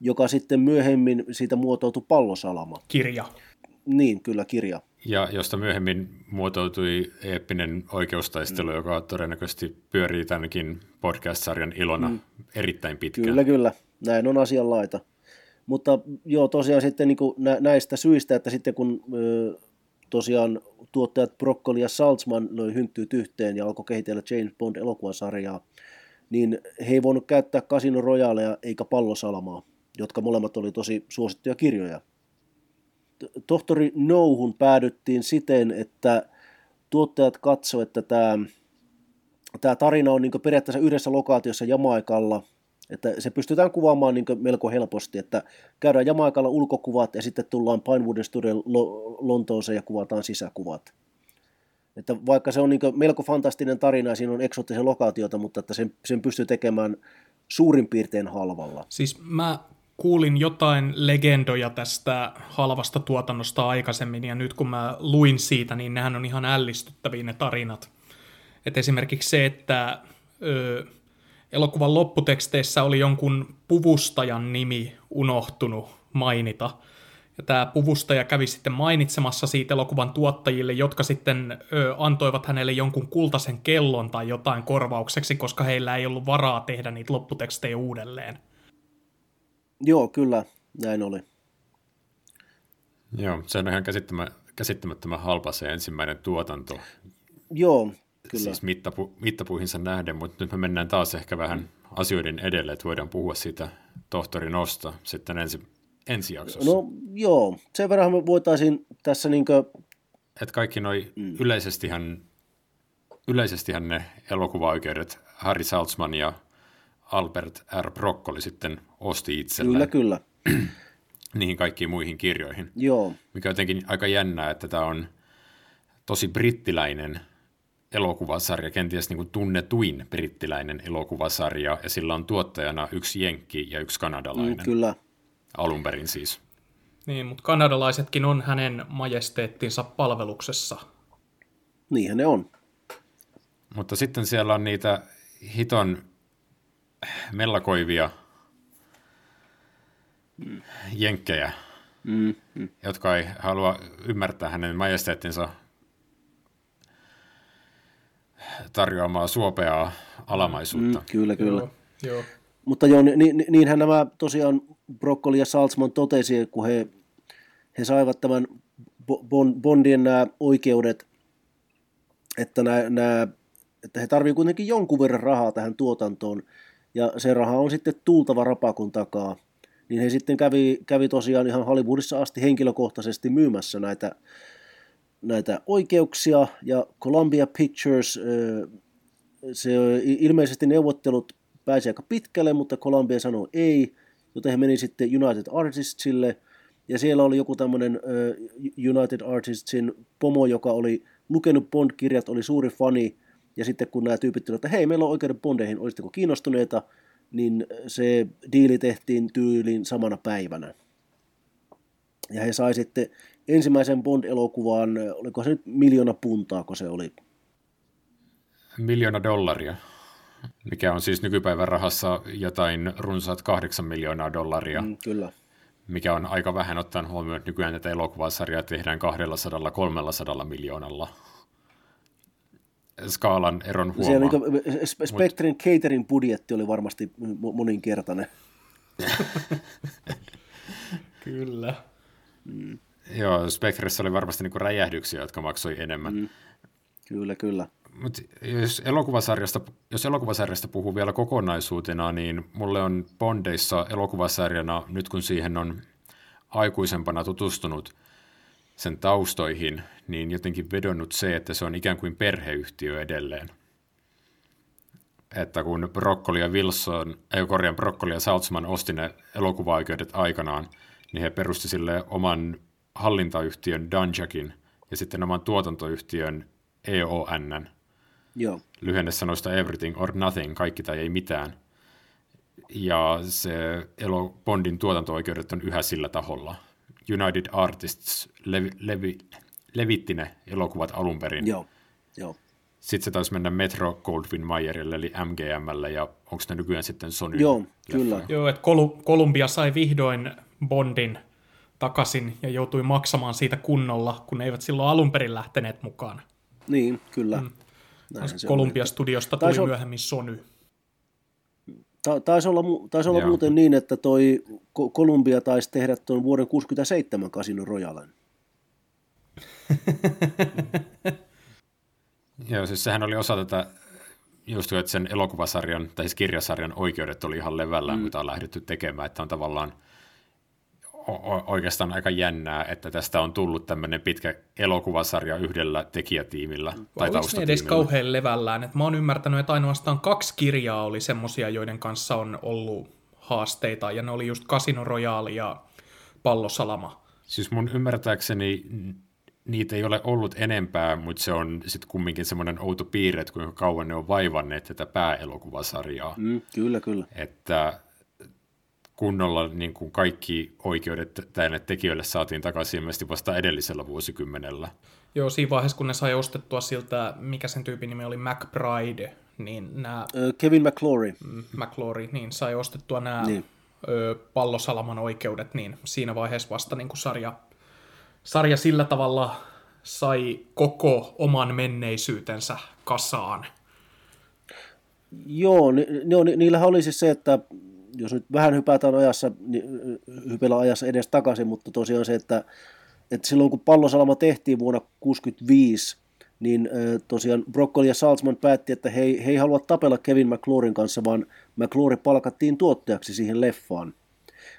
joka sitten myöhemmin siitä muotoutui pallosalama. Kirja. Niin, kyllä kirja. ja josta myöhemmin muotoutui eeppinen oikeustaistelu, mm. joka todennäköisesti pyörii tämänkin podcast-sarjan ilona mm. erittäin pitkään. Kyllä, kyllä. Näin on asianlaita. Mutta joo, tosiaan sitten niin näistä syistä, että sitten kun tosiaan tuottajat Broccoli ja Saltzman löi hynttyyt yhteen ja alkoi kehitellä James Bond-elokuvasarjaa, niin he ei voinut käyttää Casino Royalea eikä Pallosalmaa, jotka molemmat oli tosi suosittuja kirjoja. Tohtori Nouhun päädyttiin siten, että tuottajat katsoivat, että tämä, tämä tarina on niin periaatteessa yhdessä lokaatiossa Jamaikalla – että se pystytään kuvaamaan niin melko helposti, että käydään Jamaikalla ulkokuvat ja sitten tullaan Pinewoodin Studio Lontooseen ja kuvataan sisäkuvat. Että vaikka se on niin melko fantastinen tarina ja siinä on eksoottisia lokaatioita, mutta että sen, sen pystyy tekemään suurin piirtein halvalla. Siis mä kuulin jotain legendoja tästä halvasta tuotannosta aikaisemmin, ja nyt kun mä luin siitä, niin nehän on ihan ällistyttäviä ne tarinat. Et esimerkiksi se, että ö, elokuvan lopputeksteissä oli jonkun puvustajan nimi unohtunut mainita. Ja tämä puvustaja kävi sitten mainitsemassa siitä elokuvan tuottajille, jotka sitten ö, antoivat hänelle jonkun kultaisen kellon tai jotain korvaukseksi, koska heillä ei ollut varaa tehdä niitä lopputekstejä uudelleen. Joo, kyllä, näin oli. Joo, se on ihan käsittämättömän halpa se ensimmäinen tuotanto. Joo, Kyllä. siis mittapu, mittapuihinsa nähden, mutta nyt me mennään taas ehkä vähän asioiden edelle, että voidaan puhua siitä tohtori Nosta sitten ensi, ensi jaksossa. No joo, sen verran me voitaisiin tässä niinkö... Että kaikki noi mm. yleisestihän, yleisestihän ne elokuvaoikeudet Harry Saltzman ja Albert R. Broccoli sitten osti itselleen. Kyllä, kyllä. niihin kaikkiin muihin kirjoihin. Joo. Mikä on jotenkin aika jännää, että tämä on tosi brittiläinen – elokuvasarja, kenties niin kuin tunnetuin brittiläinen elokuvasarja, ja sillä on tuottajana yksi jenkki ja yksi kanadalainen. Mm, kyllä. Alun perin siis. Niin, mutta kanadalaisetkin on hänen majesteettinsa palveluksessa. Niinhän ne on. Mutta sitten siellä on niitä hiton mellakoivia mm. jenkkejä, mm, mm. jotka ei halua ymmärtää hänen majesteettinsa tarjoamaa suopeaa alamaisuutta. Mm, kyllä, kyllä. Joo, joo. Mutta joo, niin, niinhän nämä tosiaan Broccoli ja Salzman totesi, kun he, he saivat tämän Bondien nämä oikeudet, että, nämä, nämä, että he tarvitsevat kuitenkin jonkun verran rahaa tähän tuotantoon, ja se raha on sitten tultava rapakun takaa. Niin he sitten kävi, kävi tosiaan ihan Hollywoodissa asti henkilökohtaisesti myymässä näitä näitä oikeuksia ja Columbia Pictures, se ilmeisesti neuvottelut pääsi aika pitkälle, mutta Columbia sanoi ei, joten he meni sitten United Artistsille ja siellä oli joku tämmöinen United Artistsin pomo, joka oli lukenut Bond-kirjat, oli suuri fani ja sitten kun nämä tyypit tulivat, että hei, meillä on oikeuden Bondeihin, olisitteko kiinnostuneita, niin se diili tehtiin tyyliin samana päivänä. Ja he sai sitten ensimmäisen Bond-elokuvan, oliko se nyt miljoona puntaa, kun se oli? Miljoona dollaria, mikä on siis nykypäivän rahassa jotain runsaat kahdeksan miljoonaa dollaria. Mm, kyllä. Mikä on aika vähän ottaen huomioon, että nykyään tätä elokuvasarjaa tehdään 200-300 miljoonalla. Skaalan eron huomaa. Niin Spectrin Mut... catering budjetti oli varmasti moninkertainen. Kyllä. Mm. Joo, Spectressa oli varmasti niinku räjähdyksiä, jotka maksoi enemmän. Mm. Kyllä, kyllä. Mut jos, elokuvasarjasta, jos elokuvasarjasta puhuu vielä kokonaisuutena, niin mulle on Bondeissa elokuvasarjana, nyt kun siihen on aikuisempana tutustunut sen taustoihin, niin jotenkin vedonnut se, että se on ikään kuin perheyhtiö edelleen. Että kun Broccoli ja Wilson, ei korjaan Broccoli ja Saltzman osti ne elokuvaoikeudet aikanaan, niin he perusti sille oman hallintayhtiön Dunjakin ja sitten oman tuotantoyhtiön EON. Joo. Lyhenne sanoista Everything or Nothing, kaikki tai ei mitään. Ja se Elo Bondin tuotanto-oikeudet on yhä sillä taholla. United Artists levi, levi, levitti ne elokuvat alun perin. Joo, joo. Sitten se taisi mennä Metro Goldwyn Mayerille, eli MGMlle, ja onko ne nykyään sitten Sony? Joo, kyllä. Joo, että Kolumbia sai vihdoin Bondin takaisin ja joutui maksamaan siitä kunnolla, kun eivät silloin alun perin lähteneet mukaan. Niin, kyllä. Mm. Columbia-studiosta tuli on... myöhemmin Sony. Ta- taisi olla, taisi olla muuten niin, että toi Columbia taisi tehdä tuon vuoden 67 Casino Royalen. Joo, siis sehän oli osa tätä, just että sen elokuvasarjan, tai siis kirjasarjan oikeudet oli ihan levällään, mm. mitä on lähdetty tekemään, että on tavallaan oikeastaan aika jännää, että tästä on tullut tämmöinen pitkä elokuvasarja yhdellä tekijätiimillä tai Oliko taustatiimillä. edes kauhean levällään? että mä oon ymmärtänyt, että ainoastaan kaksi kirjaa oli semmosia, joiden kanssa on ollut haasteita, ja ne oli just Casino Royale ja Pallosalama. Siis mun ymmärtääkseni niitä ei ole ollut enempää, mutta se on sitten kumminkin semmoinen outo piirre, että kuinka kauan ne on vaivanneet tätä pääelokuvasarjaa. Mm, kyllä, kyllä. Että kunnolla niin kuin kaikki oikeudet tänne tekijöille saatiin takaisin ilmeisesti vasta edellisellä vuosikymmenellä. Joo, siinä vaiheessa, kun ne sai ostettua siltä, mikä sen tyypin nimi oli, McBride, niin nämä... Kevin McClory. Mm, McClory, niin sai ostettua nämä niin. pallosalaman oikeudet, niin siinä vaiheessa vasta niin kuin sarja, sarja sillä tavalla sai koko oman menneisyytensä kasaan. Joo, ni, ni, niillähän oli siis se, että jos nyt vähän hypätään ajassa, niin hypellä ajassa edes takaisin, mutta tosiaan se, että, että silloin kun pallosalama tehtiin vuonna 1965, niin tosiaan Broccoli ja Salzman päätti, että he, he ei halua tapella Kevin McClorin kanssa, vaan McClory palkattiin tuottajaksi siihen leffaan.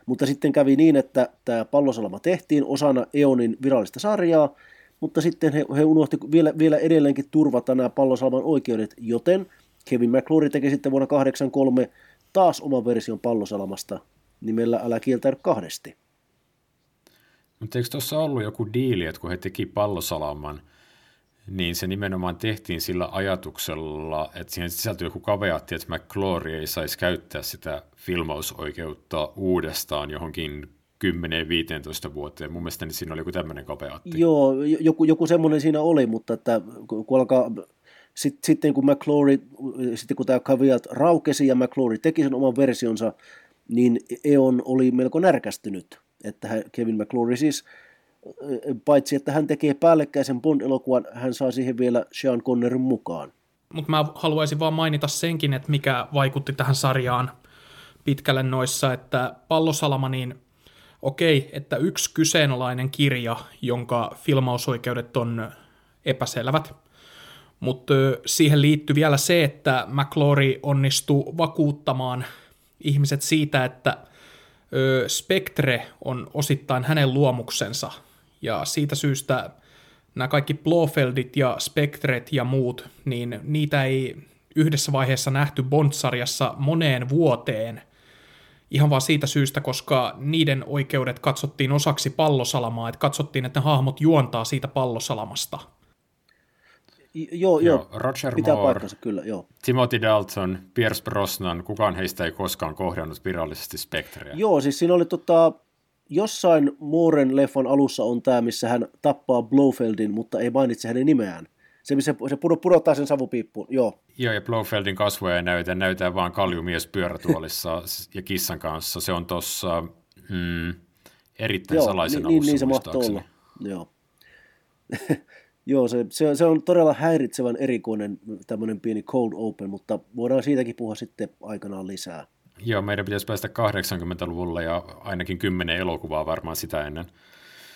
Mutta sitten kävi niin, että tämä pallosalama tehtiin osana Eonin virallista sarjaa, mutta sitten he, he unohti vielä, vielä edelleenkin turvata nämä pallosalman oikeudet, joten Kevin McClory teki sitten vuonna 1983 taas oman version pallosalamasta nimellä Älä kieltäydy kahdesti. Mutta eikö tuossa ollut joku diili, että kun he teki pallosalaman, niin se nimenomaan tehtiin sillä ajatuksella, että siihen sisältyi joku kaveatti, että McClory ei saisi käyttää sitä filmausoikeutta uudestaan johonkin 10-15 vuoteen. Mun mielestä siinä oli joku tämmöinen kapeatti. Joo, joku, joku semmoinen siinä oli, mutta että kun alkaa sitten, sitten kun McClory, sitten kun tämä Caveat raukesi ja McClory teki sen oman versionsa, niin Eon oli melko närkästynyt, että Kevin McClory siis, paitsi että hän tekee päällekkäisen Bond-elokuvan, hän saa siihen vielä Sean Connerin mukaan. Mutta mä haluaisin vaan mainita senkin, että mikä vaikutti tähän sarjaan pitkälle noissa, että Pallosalama, niin okei, että yksi kyseenalainen kirja, jonka filmausoikeudet on epäselvät, mutta siihen liittyy vielä se, että McClory onnistui vakuuttamaan ihmiset siitä, että Spectre on osittain hänen luomuksensa, ja siitä syystä nämä kaikki Blofeldit ja Spectret ja muut, niin niitä ei yhdessä vaiheessa nähty Bond-sarjassa moneen vuoteen, ihan vaan siitä syystä, koska niiden oikeudet katsottiin osaksi pallosalamaa, että katsottiin, että ne hahmot juontaa siitä pallosalamasta – Joo, joo, Roger pitää Moore, paikkansa, kyllä, joo. Timothy Dalton, Pierce Brosnan, kukaan heistä ei koskaan kohdannut virallisesti Spectrea. Joo, siis siinä oli tota, jossain Mooren leffan alussa on tämä, missä hän tappaa Blofeldin, mutta ei mainitse hänen nimeään. Se, missä se pudottaa sen savupiippuun, joo. Joo, ja Blofeldin kasvoja ei näytä, näytää vaan kaljumies pyörätuolissa ja kissan kanssa. Se on tuossa mm, erittäin joo, salaisen niin, alussa, niin, niin se mahtoi olla, joo. Joo, se, se, se on todella häiritsevän erikoinen tämmöinen pieni cold open, mutta voidaan siitäkin puhua sitten aikanaan lisää. Joo, meidän pitäisi päästä 80-luvulle ja ainakin kymmenen elokuvaa varmaan sitä ennen.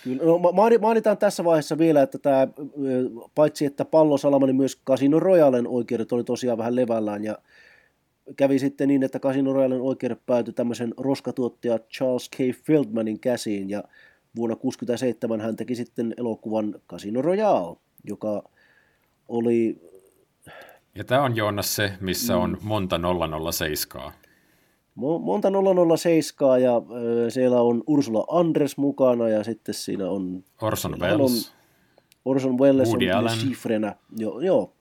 Kyllä, no, mainitaan tässä vaiheessa vielä, että tämä, paitsi että Pallosalama, niin myös Casino Royalen oikeudet oli tosiaan vähän levällään ja kävi sitten niin, että Casino Royalen oikeudet päätyi tämmöisen roskatuottaja Charles K. Feldmanin käsiin ja vuonna 1967 hän teki sitten elokuvan Casino Royale, joka oli... Ja tämä on Joonas se, missä on mm. monta 007. Monta 007 ja siellä on Ursula Andres mukana ja sitten siinä on... Orson Welles. On, Orson Welles Woody on Allen. Joo, joo.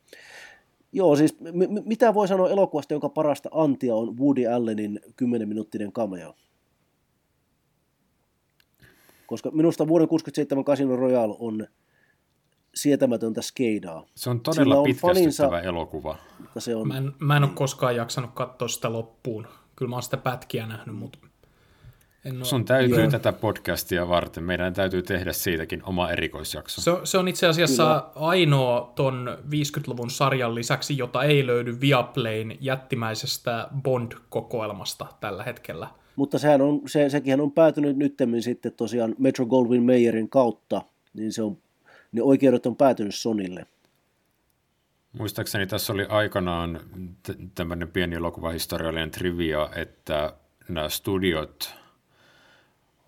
Joo, siis m- mitä voi sanoa elokuvasta, jonka parasta antia on Woody Allenin 10-minuuttinen cameo? Koska minusta vuoden 67 Casino Royale on sietämätöntä skeidaa. Se on todella on pitkästyttävä faninsa, elokuva. Mutta se on... mä, en, mä en ole koskaan jaksanut katsoa sitä loppuun. Kyllä mä oon sitä pätkiä nähnyt, mutta... En ole... Sun täytyy Joo. tätä podcastia varten, meidän täytyy tehdä siitäkin oma erikoisjakso. Se, se on itse asiassa Kyllä. ainoa ton 50-luvun sarjan lisäksi, jota ei löydy Viaplayn jättimäisestä Bond-kokoelmasta tällä hetkellä. Mutta sehän on, se, sekin on päätynyt nyttemmin sitten tosiaan Metro Goldwyn Mayerin kautta, niin se on, ne oikeudet on päätynyt Sonille. Muistaakseni tässä oli aikanaan t- tämmöinen pieni elokuvahistoriallinen trivia, että nämä studiot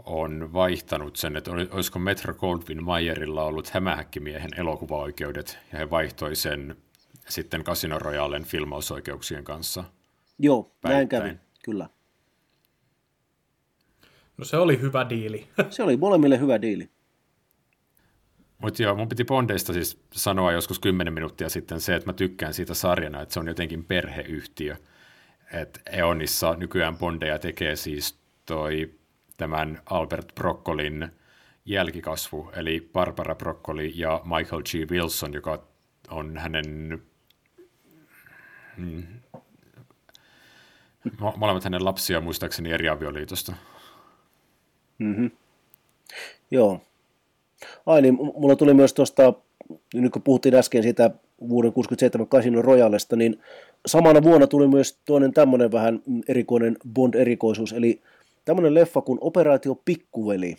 on vaihtanut sen, että olisiko Metro Goldwyn Mayerilla ollut hämähäkkimiehen elokuvaoikeudet, ja he vaihtoi sen sitten Casino Royalen filmausoikeuksien kanssa. Joo, päittäin. näin kävi, kyllä. No se oli hyvä diili. se oli molemmille hyvä diili. Mutta joo, mun piti Bondeista siis sanoa joskus 10 minuuttia sitten se, että mä tykkään siitä sarjana, että se on jotenkin perheyhtiö. Että Eonissa nykyään Bondeja tekee siis toi tämän Albert Broccolin jälkikasvu, eli Barbara Broccoli ja Michael G. Wilson, joka on hänen mm, molemmat hänen lapsia muistaakseni eri avioliitosta. Mm-hmm. Joo. Ai niin, mulla tuli myös tuosta, nyt kun puhuttiin äsken siitä vuoden 67 Casino Royalesta, niin samana vuonna tuli myös toinen tämmöinen vähän erikoinen Bond-erikoisuus, eli tämmöinen leffa kuin Operaatio Pikkuveli,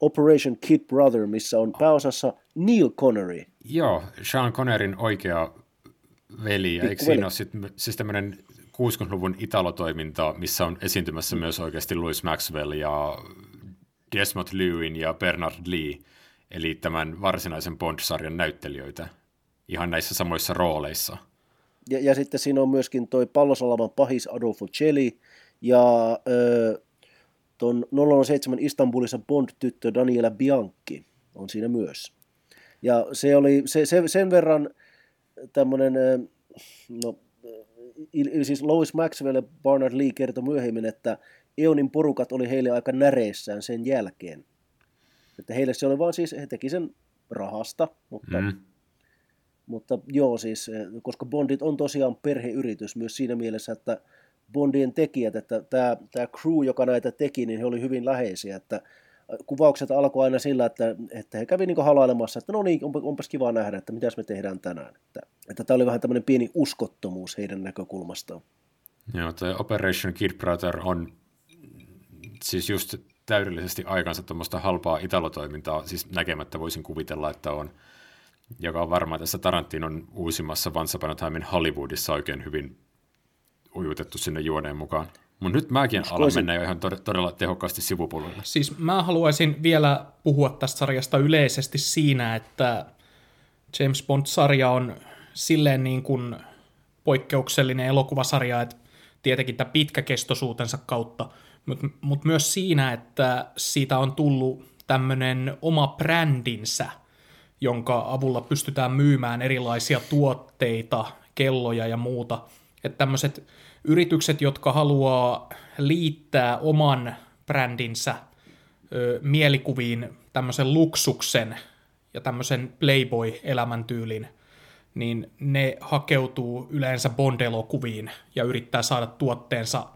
Operation Kid Brother, missä on pääosassa Neil Connery. Joo, Sean Connerin oikea veli, ja eikö siinä ole sit, siis tämmöinen 60-luvun italotoiminta, missä on esiintymässä myös oikeasti Louis Maxwell ja Desmond Lewin ja Bernard Lee, eli tämän varsinaisen Bond-sarjan näyttelijöitä, ihan näissä samoissa rooleissa. Ja, ja sitten siinä on myöskin toi pallosalaman pahis Adolfo Celli ja äh, ton 007 Istanbulissa Bond-tyttö Daniela Bianchi on siinä myös. Ja se oli se, se, sen verran tämmöinen, no siis Lois Maxwell ja Barnard Lee kertoi myöhemmin, että Eonin porukat oli heille aika näreissään sen jälkeen. Että heille se oli vaan siis, he teki sen rahasta, mutta, mm. mutta joo siis, koska Bondit on tosiaan perheyritys myös siinä mielessä, että Bondien tekijät, että tämä, tämä crew, joka näitä teki, niin he oli hyvin läheisiä, että kuvaukset alkoi aina sillä, että, että he kävi niin halailemassa, että no niin, onpas kiva nähdä, että mitä me tehdään tänään. Että, että tämä oli vähän tämmöinen pieni uskottomuus heidän näkökulmastaan. Joo, tämä Operation Kid Brother on siis just täydellisesti aikansa tuommoista halpaa italotoimintaa, siis näkemättä voisin kuvitella, että on, joka on varmaan tässä Tarantinon uusimmassa Once Upon a Time Hollywoodissa oikein hyvin ujutettu sinne juoneen mukaan. Mutta nyt mäkin Uskoisin. alan mennä jo ihan todella tehokkaasti sivupoluille. Siis mä haluaisin vielä puhua tästä sarjasta yleisesti siinä, että James Bond-sarja on silleen niin kuin poikkeuksellinen elokuvasarja, että tietenkin tämä pitkäkestoisuutensa kautta, mutta mut myös siinä, että siitä on tullut tämmöinen oma brändinsä, jonka avulla pystytään myymään erilaisia tuotteita, kelloja ja muuta. Että tämmöiset yritykset, jotka haluaa liittää oman brändinsä ö, mielikuviin tämmöisen luksuksen ja tämmöisen Playboy-elämäntyylin, niin ne hakeutuu yleensä Bond-elokuviin ja yrittää saada tuotteensa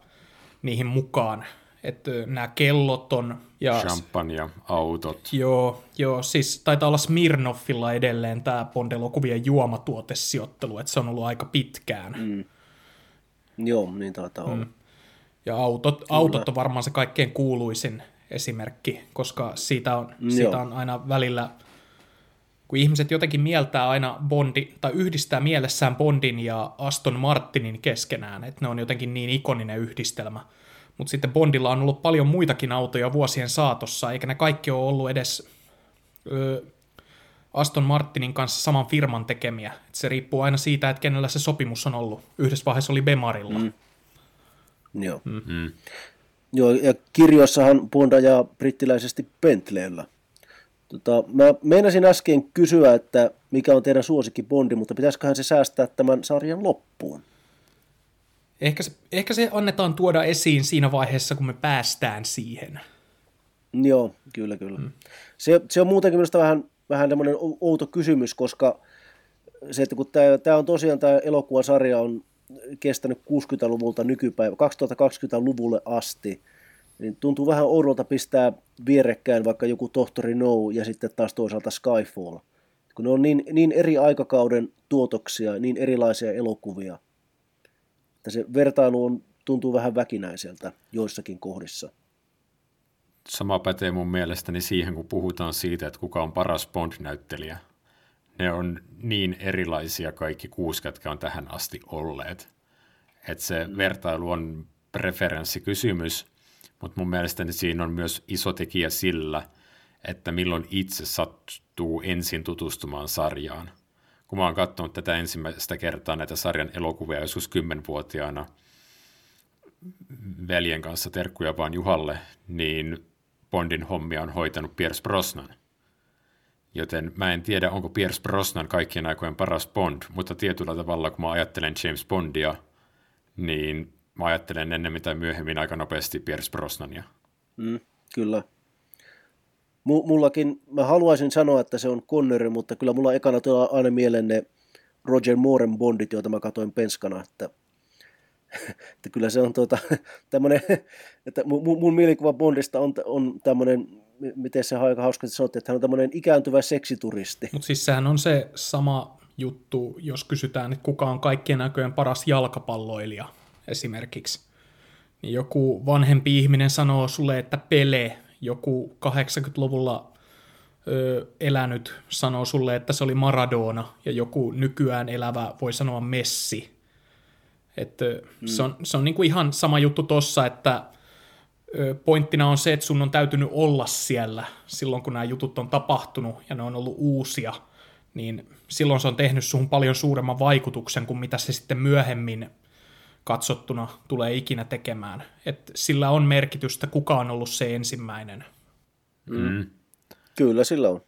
niihin mukaan. Että nämä kellot on... Ja, Champagne, autot. Joo, joo, siis taitaa olla Smirnoffilla edelleen tämä Bond-elokuvien juomatuotesijoittelu, että se on ollut aika pitkään. Mm. Joo, niin taitaa olla. Mm. Ja autot, autot on varmaan se kaikkein kuuluisin esimerkki, koska siitä on, siitä on aina välillä, kun ihmiset jotenkin mieltää aina Bondi, tai yhdistää mielessään Bondin ja Aston Martinin keskenään, että ne on jotenkin niin ikoninen yhdistelmä. Mutta sitten Bondilla on ollut paljon muitakin autoja vuosien saatossa, eikä ne kaikki ole ollut edes ö, Aston Martinin kanssa saman firman tekemiä. Et se riippuu aina siitä, että kenellä se sopimus on ollut. Yhdessä vaiheessa oli Bemarilla. Mm. Joo. Mm. Mm. Joo, ja kirjoissahan Bonda ja brittiläisesti Bentleyllä. Tota, mä meinasin äsken kysyä, että mikä on teidän suosikki Bondi, mutta pitäisiköhän se säästää tämän sarjan loppuun? Ehkä se, ehkä se annetaan tuoda esiin siinä vaiheessa, kun me päästään siihen. Joo, kyllä, kyllä. Mm. Se, se on muutenkin minusta vähän vähän tämmöinen outo kysymys, koska se, että kun tämä, tämä on tosiaan tämä elokuvasarja on kestänyt 60-luvulta nykypäivä, 2020-luvulle asti, Niin tuntuu vähän oudolta pistää vierekkään vaikka joku Tohtori No ja sitten taas toisaalta Skyfall. Kun ne on niin, niin eri aikakauden tuotoksia, niin erilaisia elokuvia, että se vertailu on, tuntuu vähän väkinäiseltä joissakin kohdissa. Sama pätee mun mielestäni siihen, kun puhutaan siitä, että kuka on paras Bond-näyttelijä. Ne on niin erilaisia kaikki kuusi, jotka on tähän asti olleet. Että se vertailu on preferenssikysymys, mutta mun mielestäni siinä on myös iso tekijä sillä, että milloin itse sattuu ensin tutustumaan sarjaan. Kun mä oon katsonut tätä ensimmäistä kertaa näitä sarjan elokuvia joskus kymmenvuotiaana veljen kanssa terkkuja vaan Juhalle, niin Bondin hommia on hoitanut Pierce Brosnan. Joten mä en tiedä, onko Pierce Brosnan kaikkien aikojen paras Bond, mutta tietyllä tavalla, kun mä ajattelen James Bondia, niin mä ajattelen ennen mitä myöhemmin aika nopeasti Pierce Brosnania. Mm, kyllä. M- mullakin, mä haluaisin sanoa, että se on Connery, mutta kyllä mulla ekana tulee aina mieleen ne Roger Mooren Bondit, joita mä katoin penskana, että, että kyllä se on tuota, tämmöinen, että mun, mun mielikuva Bondista on, on tämmöinen, miten se aika hauska sanottiin, että hän on tämmöinen ikääntyvä seksituristi. Mutta siis sehän on se sama juttu, jos kysytään, että kuka on kaikkien näköjen paras jalkapalloilija esimerkiksi. Niin joku vanhempi ihminen sanoo sulle, että Pele, joku 80-luvulla ö, elänyt sanoo sulle, että se oli Maradona, ja joku nykyään elävä voi sanoa Messi. Että mm. Se on, se on niinku ihan sama juttu tossa, että pointtina on se, että sun on täytynyt olla siellä silloin, kun nämä jutut on tapahtunut, ja ne on ollut uusia, niin silloin se on tehnyt suhun paljon suuremman vaikutuksen kuin mitä se sitten myöhemmin katsottuna tulee ikinä tekemään. Et sillä on merkitystä, kuka on ollut se ensimmäinen. Mm. Kyllä sillä on.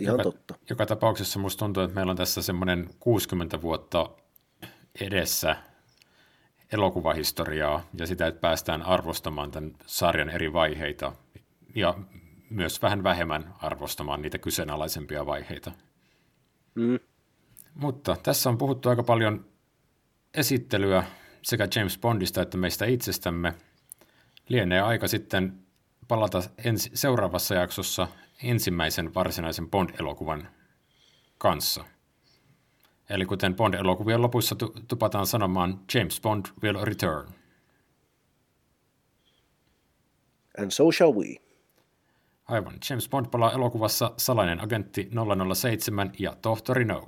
Ihan joka, totta. Joka tapauksessa musta tuntuu, että meillä on tässä semmoinen 60 vuotta edessä elokuvahistoriaa ja sitä, että päästään arvostamaan tämän sarjan eri vaiheita ja myös vähän vähemmän arvostamaan niitä kyseenalaisempia vaiheita. Mm. Mutta tässä on puhuttu aika paljon esittelyä sekä James Bondista että meistä itsestämme. Lienee aika sitten palata ensi, seuraavassa jaksossa ensimmäisen varsinaisen Bond-elokuvan kanssa. Eli kuten Bond-elokuvien lopussa tu- tupataan sanomaan, James Bond will return. And so shall we. Aivan. James Bond palaa elokuvassa Salainen agentti 007 ja Tohtori No.